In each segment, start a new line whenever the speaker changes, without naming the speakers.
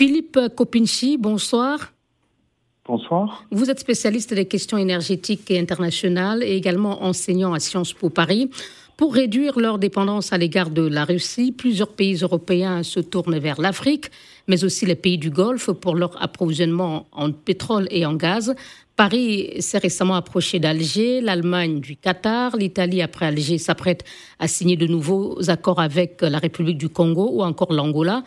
Philippe Copinchi, bonsoir.
Bonsoir.
Vous êtes spécialiste des questions énergétiques et internationales et également enseignant à Sciences Po Paris. Pour réduire leur dépendance à l'égard de la Russie, plusieurs pays européens se tournent vers l'Afrique, mais aussi les pays du Golfe pour leur approvisionnement en pétrole et en gaz. Paris s'est récemment approché d'Alger, l'Allemagne du Qatar, l'Italie après Alger s'apprête à signer de nouveaux accords avec la République du Congo ou encore l'Angola.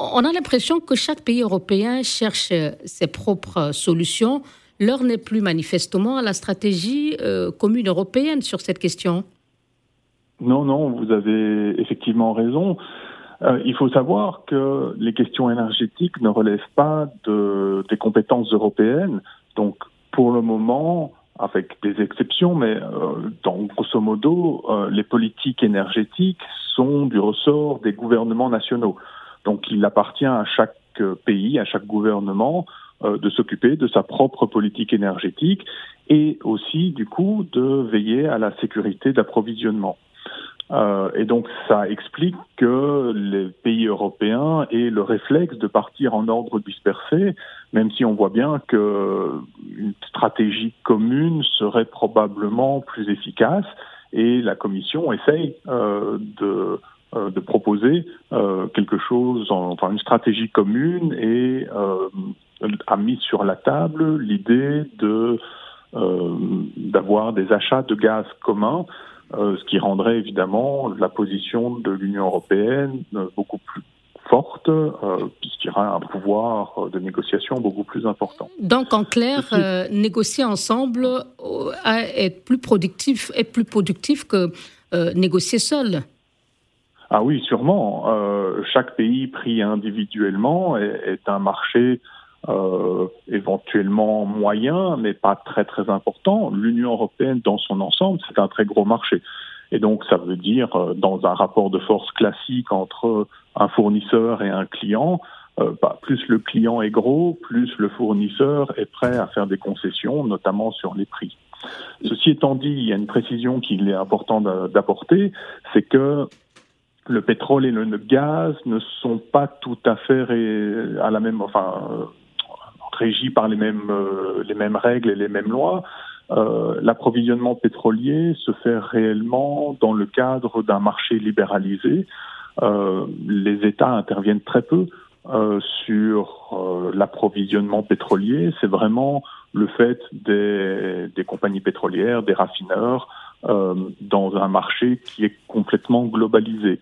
On a l'impression que chaque pays européen cherche ses propres solutions. L'heure n'est plus manifestement à la stratégie euh, commune européenne sur cette question.
Non, non, vous avez effectivement raison. Euh, il faut savoir que les questions énergétiques ne relèvent pas de, des compétences européennes. Donc, pour le moment, avec des exceptions, mais euh, dans, grosso modo, euh, les politiques énergétiques sont du ressort des gouvernements nationaux. Donc, il appartient à chaque pays, à chaque gouvernement, euh, de s'occuper de sa propre politique énergétique et aussi, du coup, de veiller à la sécurité d'approvisionnement. Euh, et donc ça explique que les pays européens aient le réflexe de partir en ordre dispersé, même si on voit bien que une stratégie commune serait probablement plus efficace. Et la Commission essaye euh, de, euh, de proposer euh, quelque chose, enfin une stratégie commune, et euh, a mis sur la table l'idée de d'avoir des achats de gaz communs euh, ce qui rendrait évidemment la position de l'Union européenne euh, beaucoup plus forte, euh, puisqu'il y aurait un pouvoir de négociation beaucoup plus important.
Donc, en clair, négocier ensemble est plus productif, est plus productif que négocier seul.
Ah oui, sûrement. chaque pays pris individuellement est, est un marché euh, éventuellement moyen, mais pas très très important. L'Union européenne dans son ensemble, c'est un très gros marché. Et donc ça veut dire, euh, dans un rapport de force classique entre un fournisseur et un client, euh, bah, plus le client est gros, plus le fournisseur est prêt à faire des concessions, notamment sur les prix. Ceci étant dit, il y a une précision qu'il est important d'apporter, c'est que le pétrole et le gaz ne sont pas tout à fait à la même, enfin, régi par les mêmes, euh, les mêmes règles et les mêmes lois. Euh, l'approvisionnement pétrolier se fait réellement dans le cadre d'un marché libéralisé. Euh, les États interviennent très peu sur l'approvisionnement pétrolier. C'est vraiment le fait des, compagnies pétrolières, des raffineurs, dans un marché qui est complètement globalisé.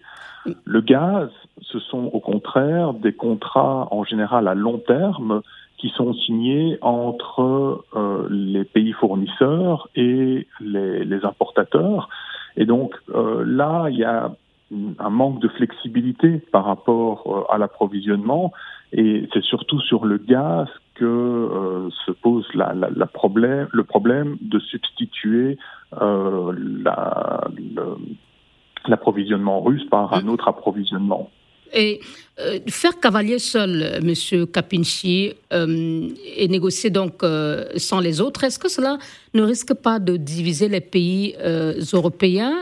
Le gaz, ce sont au contraire des contrats en général à long terme qui sont signés entre euh, les pays fournisseurs et les, importateurs. Et donc euh, là, il y a un manque de flexibilité par rapport euh, à l'approvisionnement et c'est surtout sur le gaz que euh, se pose la, la, la, problème, le problème de substituer l'approvisionnement russe par un autre approvisionnement.
Et euh, faire cavalier seul, Monsieur Capinci, euh, et négocier donc euh, sans les autres, est-ce que cela ne risque pas de diviser les pays européens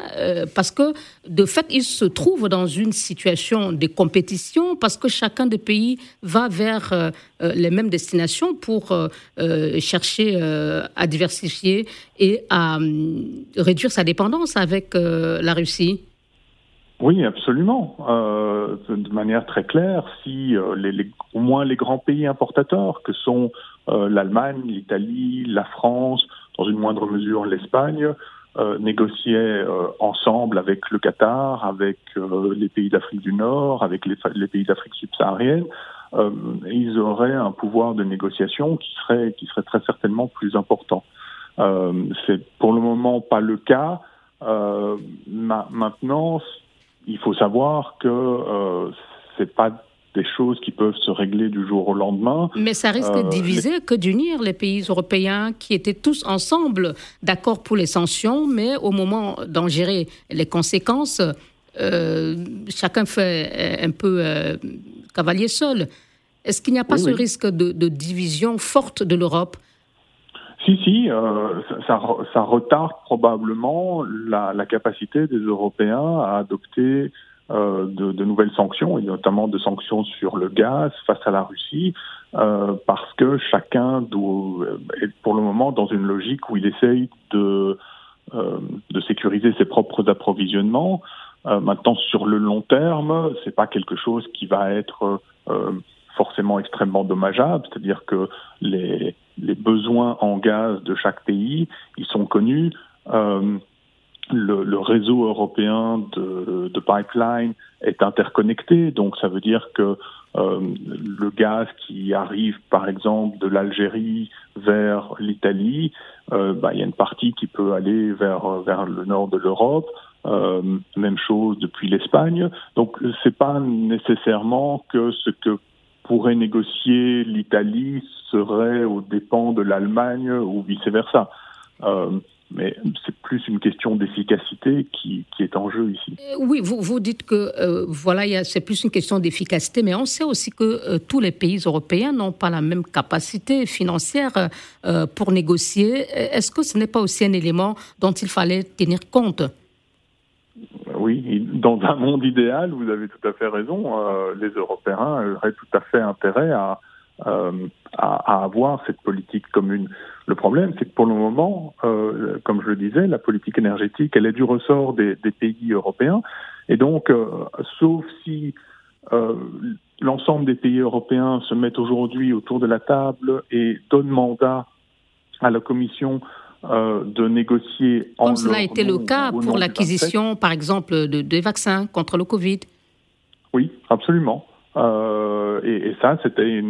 Parce que de fait, ils se trouvent dans une situation de compétition parce que chacun des pays va vers les mêmes destinations pour chercher à diversifier et à réduire sa dépendance avec la Russie?
Oui, absolument. Euh, de manière très claire, si euh, les, au moins les grands pays importateurs, que sont euh, l'Allemagne, l'Italie, la France, dans une moindre mesure l'Espagne, euh, négociaient euh, ensemble avec le Qatar, avec les pays d'Afrique du Nord, avec les, les pays d'Afrique subsaharienne, ils auraient un pouvoir de négociation qui serait, qui serait très certainement plus important. C'est pour le moment pas le cas. maintenant, il faut savoir que euh, c'est pas des choses qui peuvent se régler du jour au lendemain.
Mais ça risque de euh, diviser que d'unir les pays européens qui étaient tous ensemble d'accord pour les sanctions, mais au moment d'en gérer les conséquences, euh, chacun fait un peu euh, cavalier seul. Est-ce qu'il n'y a pas ce risque de, de, division forte de l'Europe?
Si, si, euh, ça, ça, retarde probablement la, la, capacité des Européens à adopter de, nouvelles sanctions, et notamment de sanctions sur le gaz face à la Russie, parce que chacun doit, est pour le moment dans une logique où il essaye de, de sécuriser ses propres approvisionnements. maintenant, sur le long terme, c'est pas quelque chose qui va être forcément extrêmement dommageable, c'est-à-dire que les, besoins en gaz de chaque pays, ils sont connus. Euh, le, réseau européen de, de, pipeline est interconnecté, donc ça veut dire que euh, le gaz qui arrive par exemple de l'Algérie vers l'Italie, euh, bah, il y a une partie qui peut aller vers, le nord de l'Europe, même chose depuis l'Espagne. Donc c'est pas nécessairement que ce que pourrait négocier l'Italie serait aux dépens de l'Allemagne ou vice-versa. Euh, mais c'est plus une question d'efficacité qui, est en jeu ici.
Euh, oui, vous, vous dites que euh, voilà, c'est plus une question d'efficacité, mais on sait aussi que tous les pays européens n'ont pas la même capacité financière pour négocier. Est-ce que ce n'est pas aussi un élément dont il fallait tenir compte?
Oui, dans un monde idéal, vous avez tout à fait raison, euh, les Européens auraient tout à fait intérêt à, euh, à, avoir cette politique commune. Le problème, c'est que pour le moment, euh, comme je le disais, la politique énergétique, elle est du ressort des pays européens. Et donc, sauf si l'ensemble des pays européens se mettent aujourd'hui autour de la table et donnent mandat à la Commission euh, de négocier
en Comme cela a été le cas pour l'acquisition, par exemple, de, des vaccins contre le Covid.
Oui, absolument. Euh, et, ça, c'était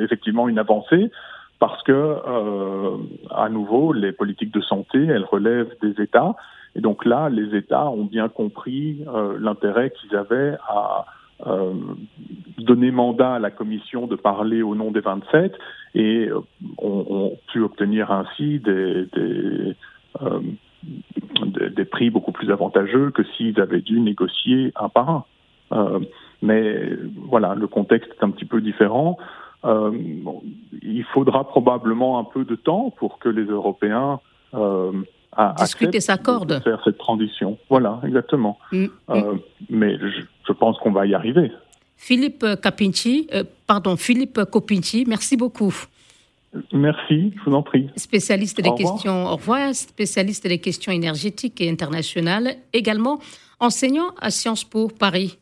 effectivement une avancée parce que, euh, à nouveau, les politiques de santé, elles relèvent des États. Et donc là, les États ont bien compris l'intérêt qu'ils avaient à euh, donner mandat à la Commission de parler au nom des 27 et euh, ont, pu obtenir ainsi euh, des, prix beaucoup plus avantageux que s'ils avaient dû négocier un par un. mais voilà, le contexte est un petit peu différent. il faudra probablement un peu de temps pour que les Européens
à discuter sa corde.
Faire cette transition. Voilà, exactement. Mm, euh, mm. mais je, pense qu'on va y arriver.
Philippe Capinci, euh, pardon, Philippe Copinci, merci beaucoup.
Merci, je vous en prie.
Spécialiste des questions, au revoir, spécialiste des questions énergétiques et internationales, également enseignant à Sciences Po Paris.